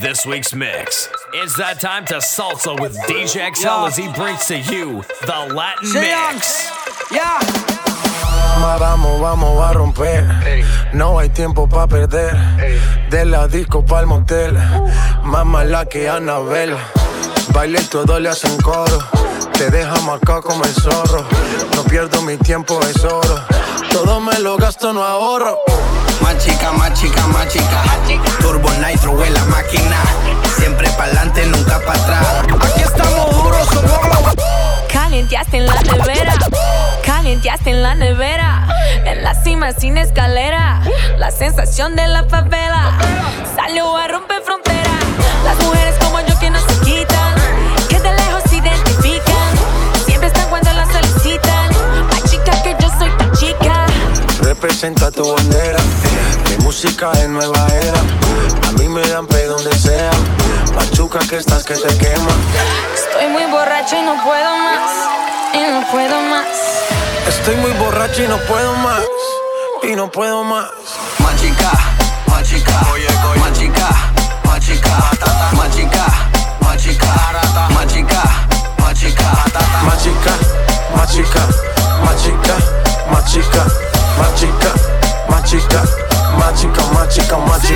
this week's mix. It's that time to salsa with DJ XL as he brings to you the Latin mix. Yeah. Vamos, vamos a romper. No hay tiempo para perder. De la disco pa'l motel. Más mala que Anabel. Baile todo le hacen coro. Te deja marcado como el zorro. No pierdo mi tiempo, es oro. Todo me lo gasto, no ahorro. Más chica, más chica, más chica. Turbo Nitro en la máquina. Siempre pa'lante, nunca para atrás. Aquí estamos duros, somos Calienteaste en la nevera. Calienteaste en la nevera. En la cima sin escalera. La sensación de la favela. Salió a romper frontera. Las mujeres como yo que no se quitan. Que de lejos se identifican. Siempre están cuando las solicitan. La chica que yo soy tu chica. Representa tu bandera. Música es nueva era. A mí me dan pe donde sea. Machuca que estás que te quema. Estoy muy borracha y no puedo más. Y no puedo más. Estoy muy borracho y no puedo más. Y no puedo más. Más chica, más chica. Más chica, más chica. Más chica, más chica. Más chica, más chica. Más chica, más.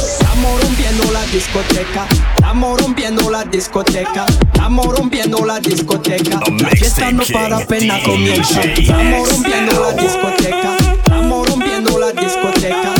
Estamos rompiendo la discoteca. Estamos rompiendo la discoteca. Estamos rompiendo la discoteca. La fiesta no para pena comienza. Estamos rompiendo la discoteca. Estamos rompiendo la discoteca.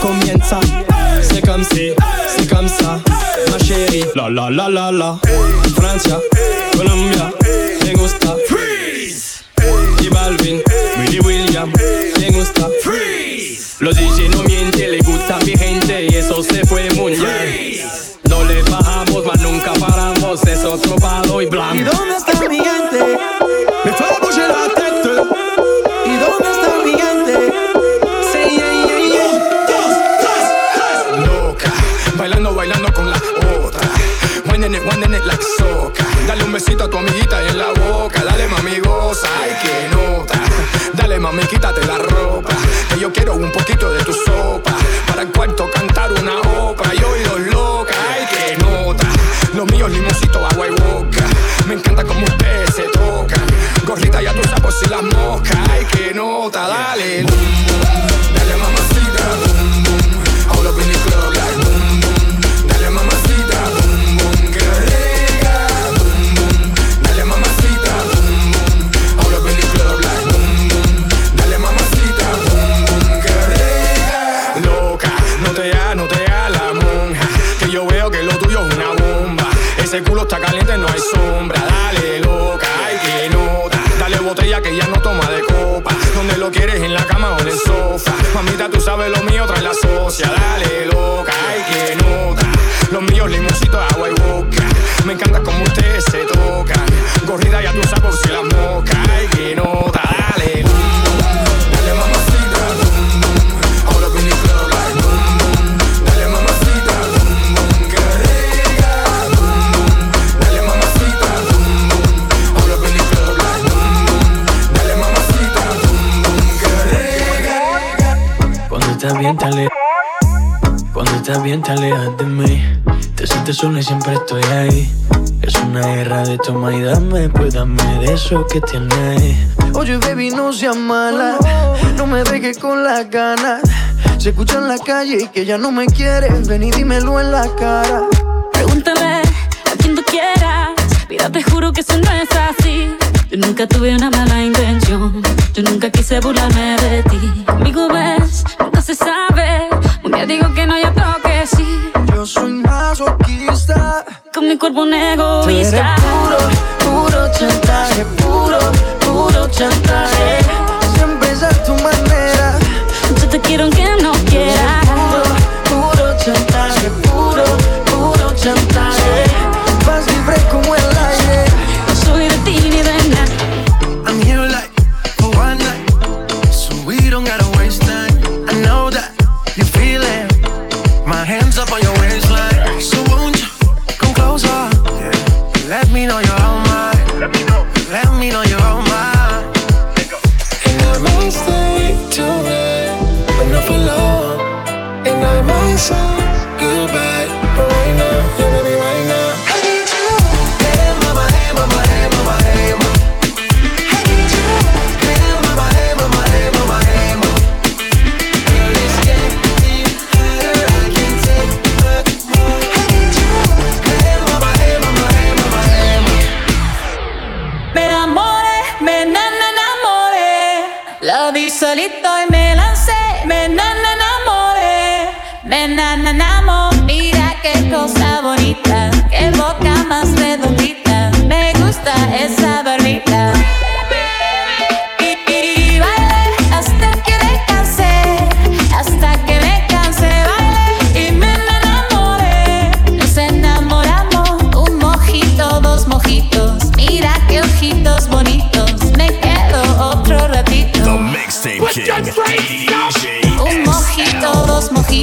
Comienza. C'est comme si, c'est comme ça, ma chérie. La la la la la. Francia, Colombia, me gusta. Freeze. Y Balvin, Willy William, me gusta. Freeze. Los DJ no mienten, le gusta a mi gente y eso se fue muy bien. No le bajamos, mas nunca paramos, es otro palo y ¿Y blanco. dónde está ay que nota. Dale mami, quítate la ropa. Que yo quiero un poquito de tu sopa. Para el cuarto cantar una. Yo y los loca, ay que nota. Los míos limoncito, agua y boca. Me encanta como ustedes se tocan. Gorrita ya tú sabes si las moscas. Ay que nota, dale. Bien te alejas Cuando estás bien te alejas de mí Te sientes sola y siempre estoy ahí Es una guerra de toma y dame, pues dame de eso que tienes. Oye, baby, no seas mala, no me dejes con las ganas. Se escucha en la calle y que ya no me quieres, ven y dímelo en la cara. Pregúntale a quien tú quieras, mira, te juro que eso no es así. Yo nunca tuve una mala intención, yo nunca quise burlarme de ti. Amigo, ves, nunca se sabe, un día digo que no, ya toque sí. Yo soy masoquista. Con mi cuerpo un Tú eres egoísta. puro, puro chantaje, puro, puro chantaje. Siempre es a tu manera. Yo te quiero aunque no quieras.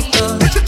Dos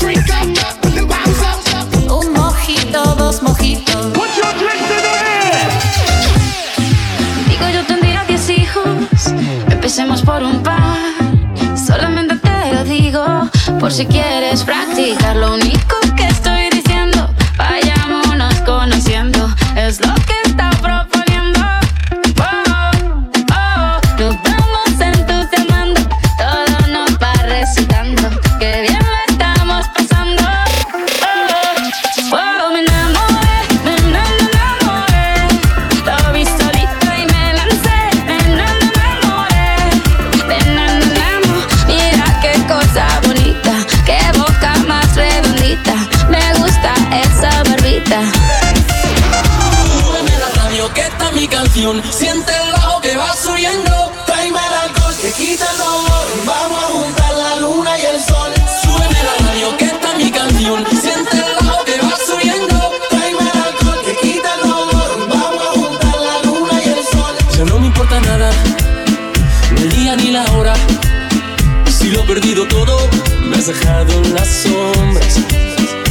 perdido todo Me has dejado en las sombras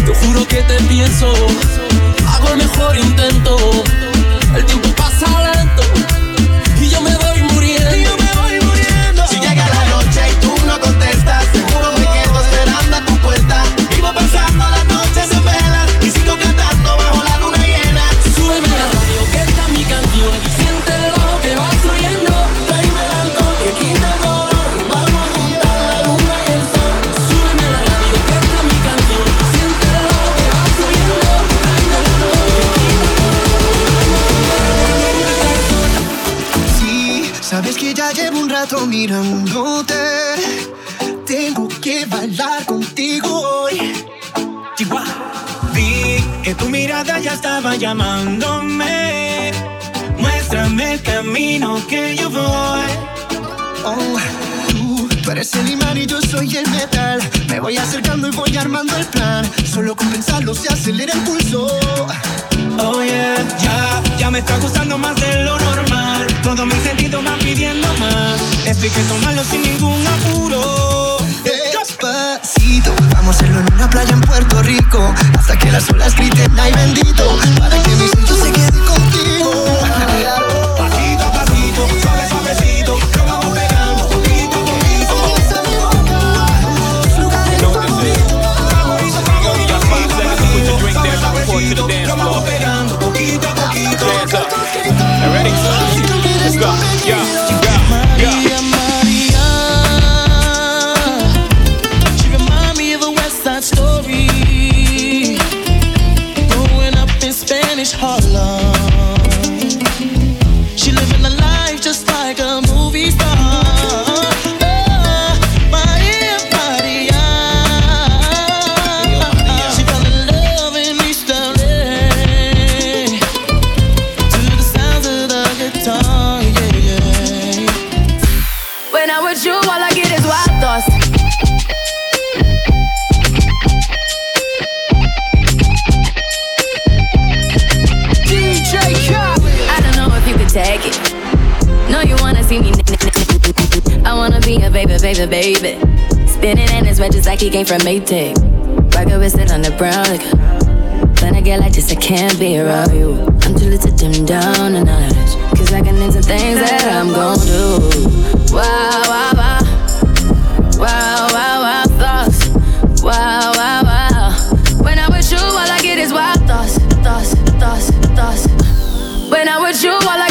Te juro que te pienso Hago el mejor intento. El tiempo pasa mirándote. Tengo que bailar contigo hoy. Vi que tu mirada ya estaba llamándome. Muéstrame el camino que yo voy. Oh, eres el imán y yo soy el metal. Me voy acercando y voy armando el plan. Solo con pensarlo se acelera el pulso. Oh yeah, ya, ya me está gustando más de lo normal. Todos mis sentidos van pidiendo más. Esto hay que tomarlo sin ningún apuro. Despacito, vamos a hacerlo en una playa en Puerto Rico. Hasta que las olas griten, ay bendito. Para que mi sello se quede contigo. Pasito pasito, baby, baby, baby. Spinning in his just like he came from Maytag. Rocket with it on the brown. Like, when I get like this, I can't be around you. I'm too little to dim down a notch. Cause I can into things that I'm gon' do. Wow, wow, wow. Wow, wow, wow, thoughts. Wow, wow, wow. When I'm with you, all I get is wild thoughts, thoughts, thoughts, thoughts. When I'm with you, all I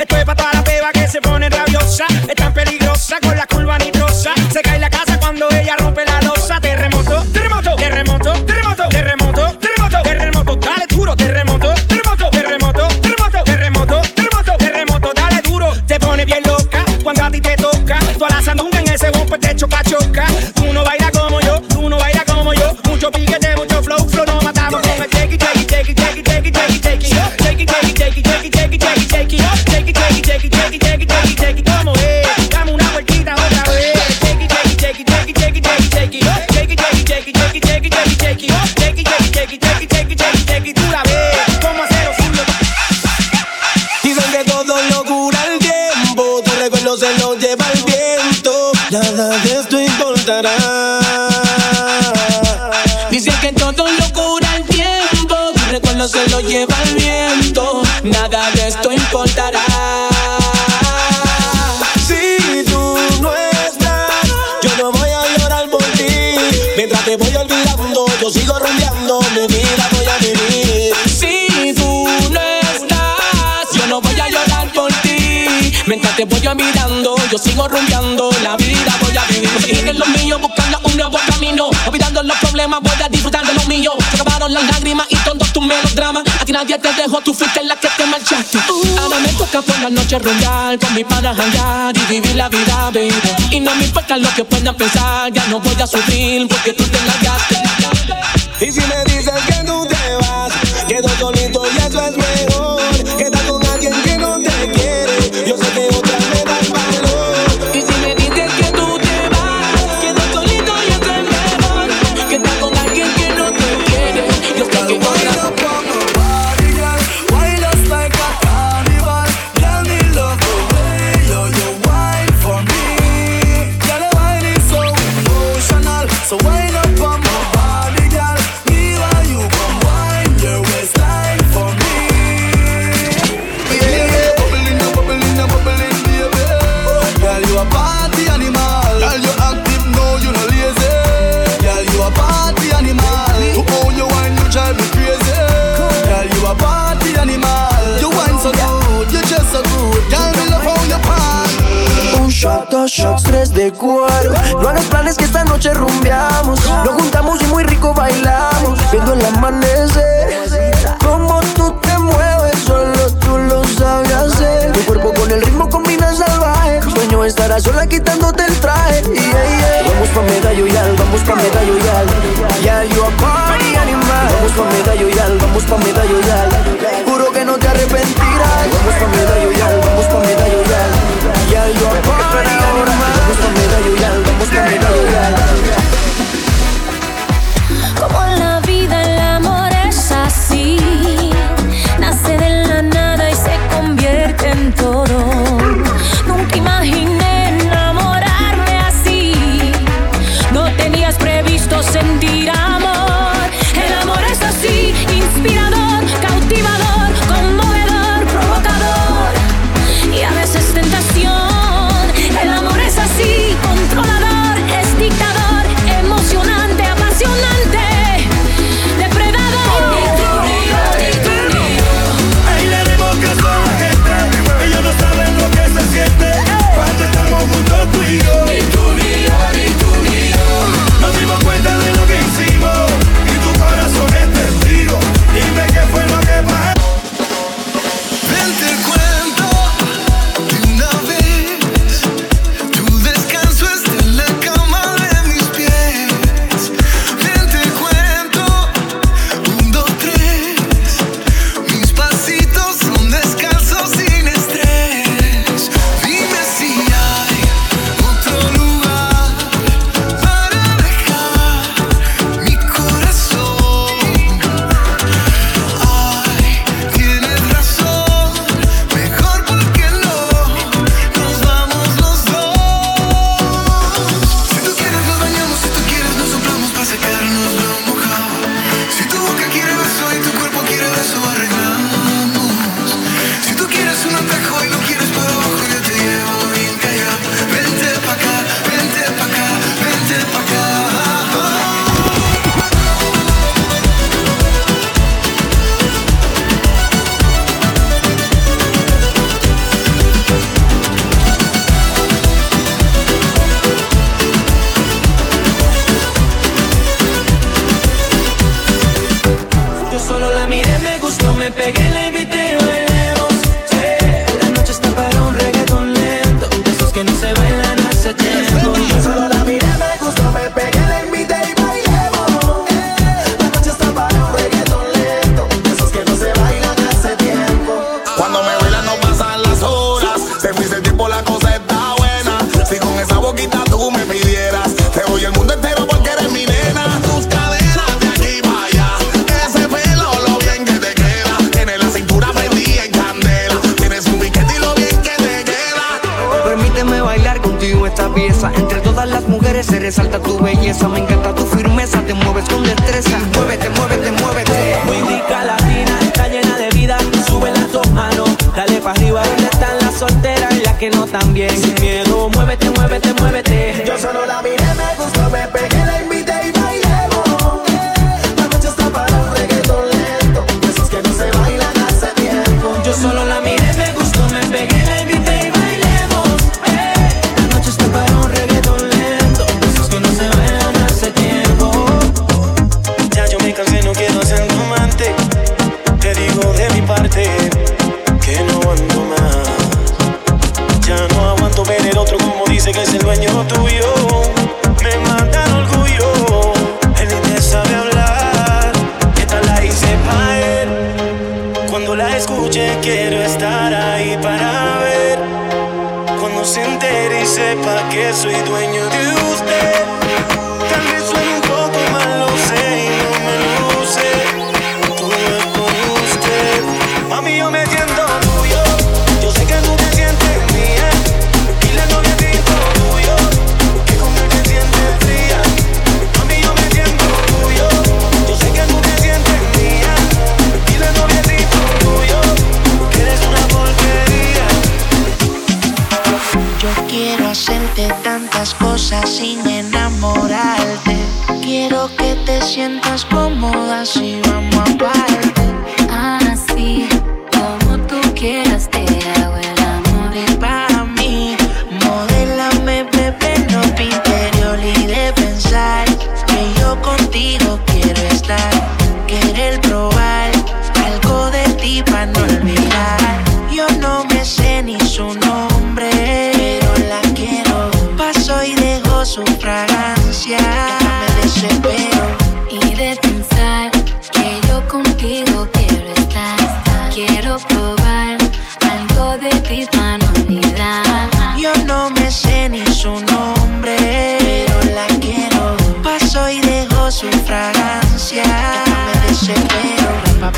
Esto es para toda la beba que se pone rabiosa. Es tan peligrosa con la curva nitrosa. Se cae la casa cuando ella rompe la losa. Terremoto, terremoto, terremoto, terremoto, terremoto, terremoto, terremoto. Dale duro, terremoto, terremoto, terremoto, terremoto, terremoto, terremoto, terremoto. Dale duro. Te pone bien loca cuando a ti te toca. Tú a la sandunga en ese bumper te choca, choca. chequi, chequi, Dicen que todo lo cura el tiempo, tu recuerdo se lo lleva el viento. Nada de esto importará. Dicen que todo lo cura el tiempo, tu recuerdo lo lleva el viento. Nada de esto importará. Yo sigo rumbeando, la vida voy a vivir. Seguir en lo mío, buscando un nuevo camino. Olvidando los problemas, voy a disfrutar de lo mío. Se acabaron las lágrimas y todos tus melodramas. A ti nadie te dejó, tú fuiste la que te marchaste. Ahora me toca por la noche rumbear, con mi pana jangar y vivir la vida, baby. Y no me importa lo que puedan pensar, ya no voy a sufrir porque tú te largaste. Shots, tres de cuero. No hagas planes que esta noche rumbeamos. Nos juntamos y muy rico bailamos. Viendo el amanecer. Como tú te mueves, solo tú lo sabes. Tu cuerpo con el ritmo combina salvaje. Sueño estará sola quitándote el traje. Vamos pa' medallo y vamos pa' medallo y al. Ya yo a party animal. Vamos pa' medallo y vamos pa' medallo y. Juro que no te arrepentirás. Vamos pa' medallo y vamos pa' medallo y. Ya yo a party Vamos pa' medallo y Se resalta tu belleza, me encanta tu firmeza, te mueves con destreza. Muévete, muévete, muévete. Muy rica está llena de vida. Sube las dos manos, dale para arriba. ¿Dónde están las solteras y las que no también? Sin miedo, muévete, muévete, muévete. Yo solo la miré.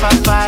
fa fa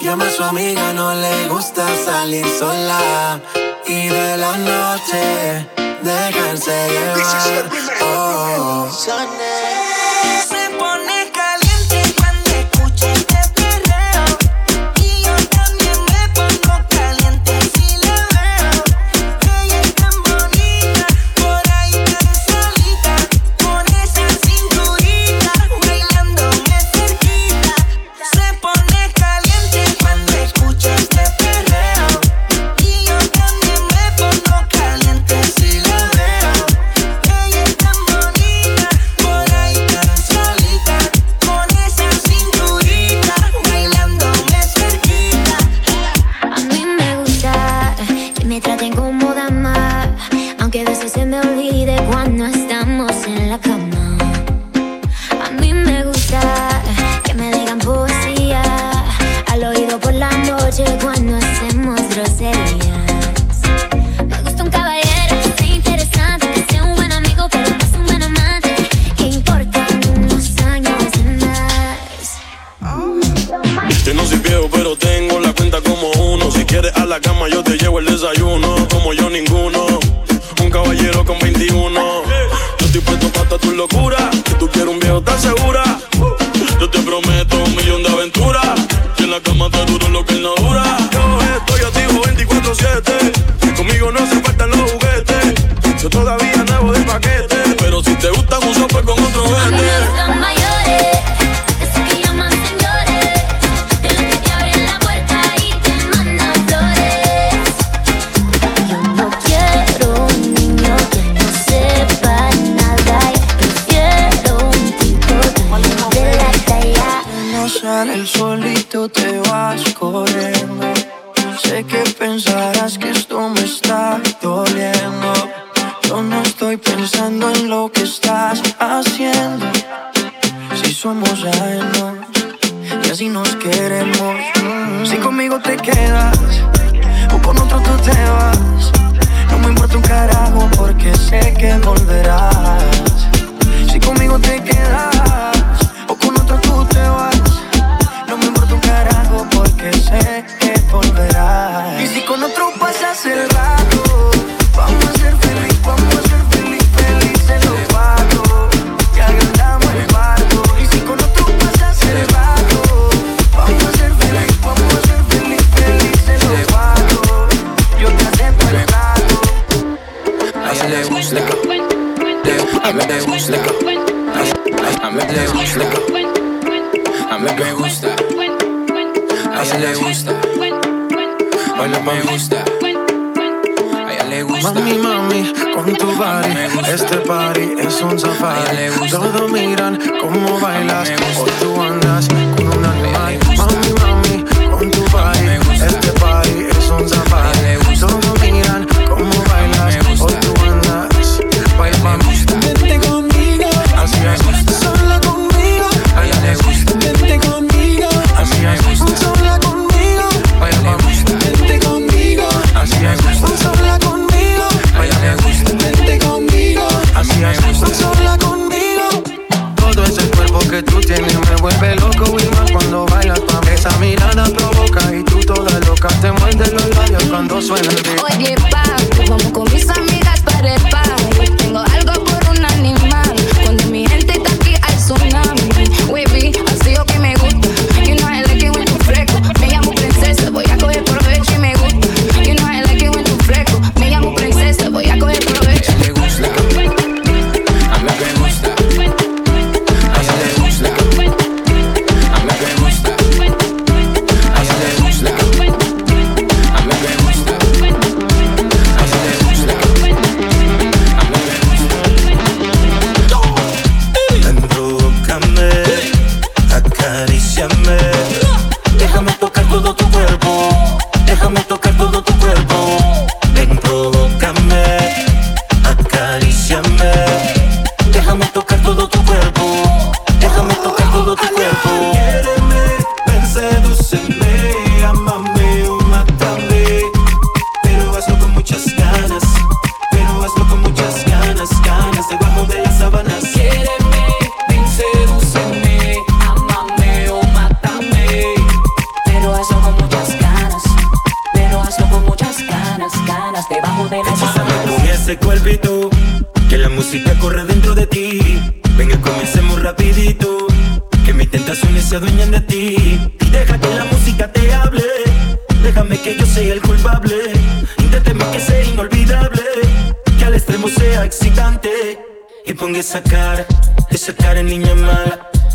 Llama a su amiga, no le gusta salir sola. Y de la noche, dejarse llevar. Oh. oh, oh. gana el solito te vas corriendo. Sé que pensarás que esto me está doliendo. Yo no estoy pensando en lo que estás haciendo. Si somos ajenos y así nos queremos. Si conmigo te quedas o con otro tú te vas. No me importa un carajo porque sé que volverás. Si conmigo te quedas mí te gusta. A mí te gusta. A mí me gusta. A ella le gusta. Hoy no me gusta. Mami, mami, con tu body Este party es un safari Todos miran cómo bailas O tú andas boca te muerde los labios cuando suena el beat. Oye,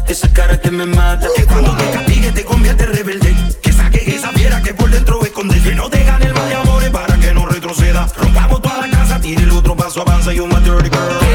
esa cara que me mata. Que cuando te castigue te convierte en rebelde. Que saque esa fiera que por dentro esconde. Que no te gane el mal de amores para que no retroceda. Rompamos toda la casa, tire el otro paso, avanza y un matrimonio girl.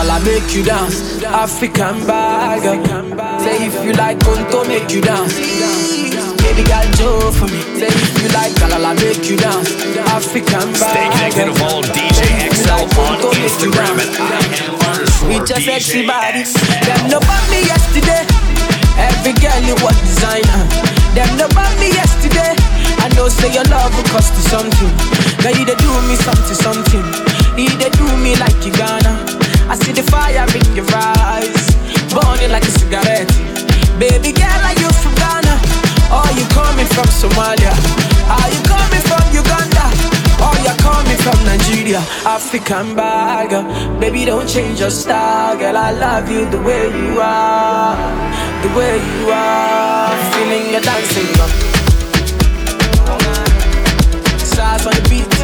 Like Galala make you dance. African bag. Say if you like Conto make you dance. Baby girl Joe for me. Say if you like Galala make you dance. African bag. Stay connected to follow DJ XL on Instagram and at With your sexy body. Them no bought me yesterday. Every girl you was designer. Them no bought me yesterday. I know say your love will cost you something. Now you they do me something something. You they do me like you gonna I see the fire in your eyes Burning like a cigarette. Baby girl are you from Ghana? Or you coming from Somalia? Are you coming from Uganda? Or you coming from Nigeria? African bag uh, Baby don't change your style Girl. I love you the way you are The way you are. Feeling your dancing uh. girl Size on the beat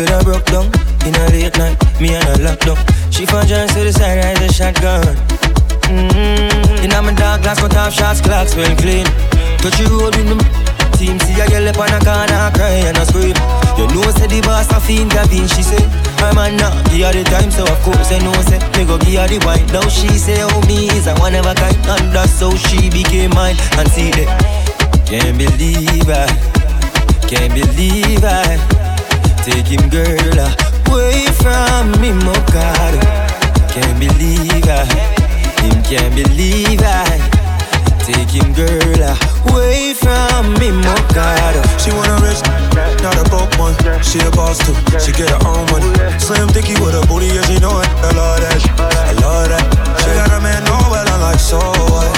bed I broke down. In a late night, me and her locked down. She John to the side, rise a shotgun. Mm-hmm. In a my dark glass, cut off shots, clocks well clean. Touch the road with me. Team see a girl up on a corner, cry and a scream. You know, say the boss a fiend, Gavin, she say. My man not give her the time, so of course I know, say. Me go give her the wine. Now she say, oh, me is a one of a kind. And that's how she became mine. And see that. Can't believe I, can't believe I Take him girl away from me, God Can't believe I, him can't believe I Take him girl away from me, God She want a rich, not a broke one. She a boss too, she get her own money. Slim thicky with a booty, yeah, she know it. I love that, I love that. She got a man, know well, I'm like, so what?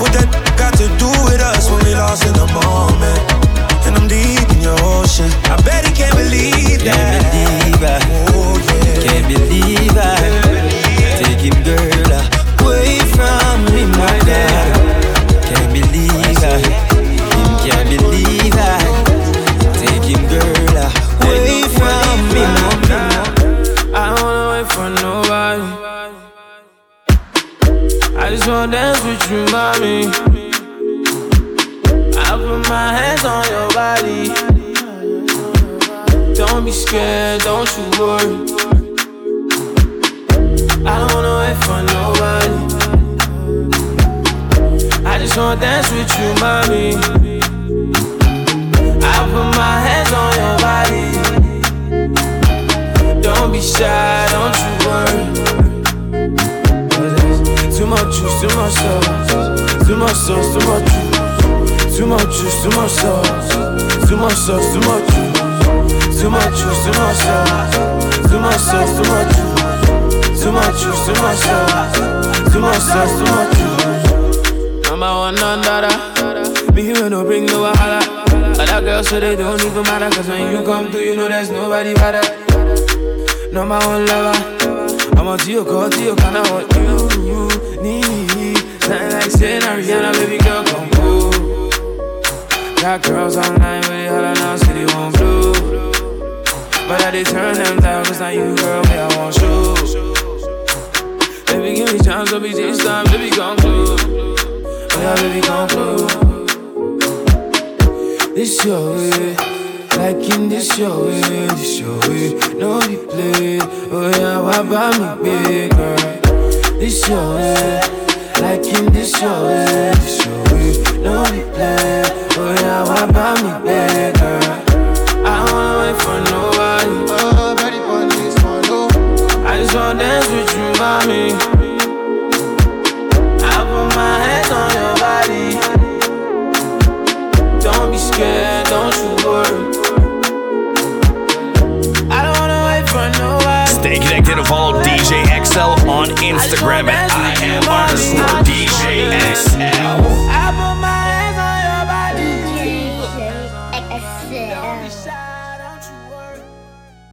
What that got to do with us when we lost in the moment? And I'm deep in your ocean. I bet he can't believe that. Can't believe I, oh yeah. can't believe I Take him girl you worry. I don't wanna wait for nobody. I just wanna dance with you, mommy. Sauce. Number one, none dada. Me here no bring no wahala. Other girls so they don't even matter. Cause when you come through, you know there's nobody better. Number one lover. I'm on to your call, to your kind of what you, you need. Nothing like saying Ariana, baby girl, come through. Got girls online with it, holla now, say they won't blue. But I did turn them down, cause now you, girl, me, I want you. Baby, give me chance, don't be this time, baby, come through. But yeah, baby, come close. This your way, like in this your way, this your way. No replay, oh yeah, why buy me big girl? This your way, like in this your way, this your way. No replay, oh yeah, why buy me big girl? I don't wanna wait for nobody. Oh, for this one, oh. I just wanna dance with you, mommy. Stay connected and follow DJ XL on Instagram at I am underscore DJ XL.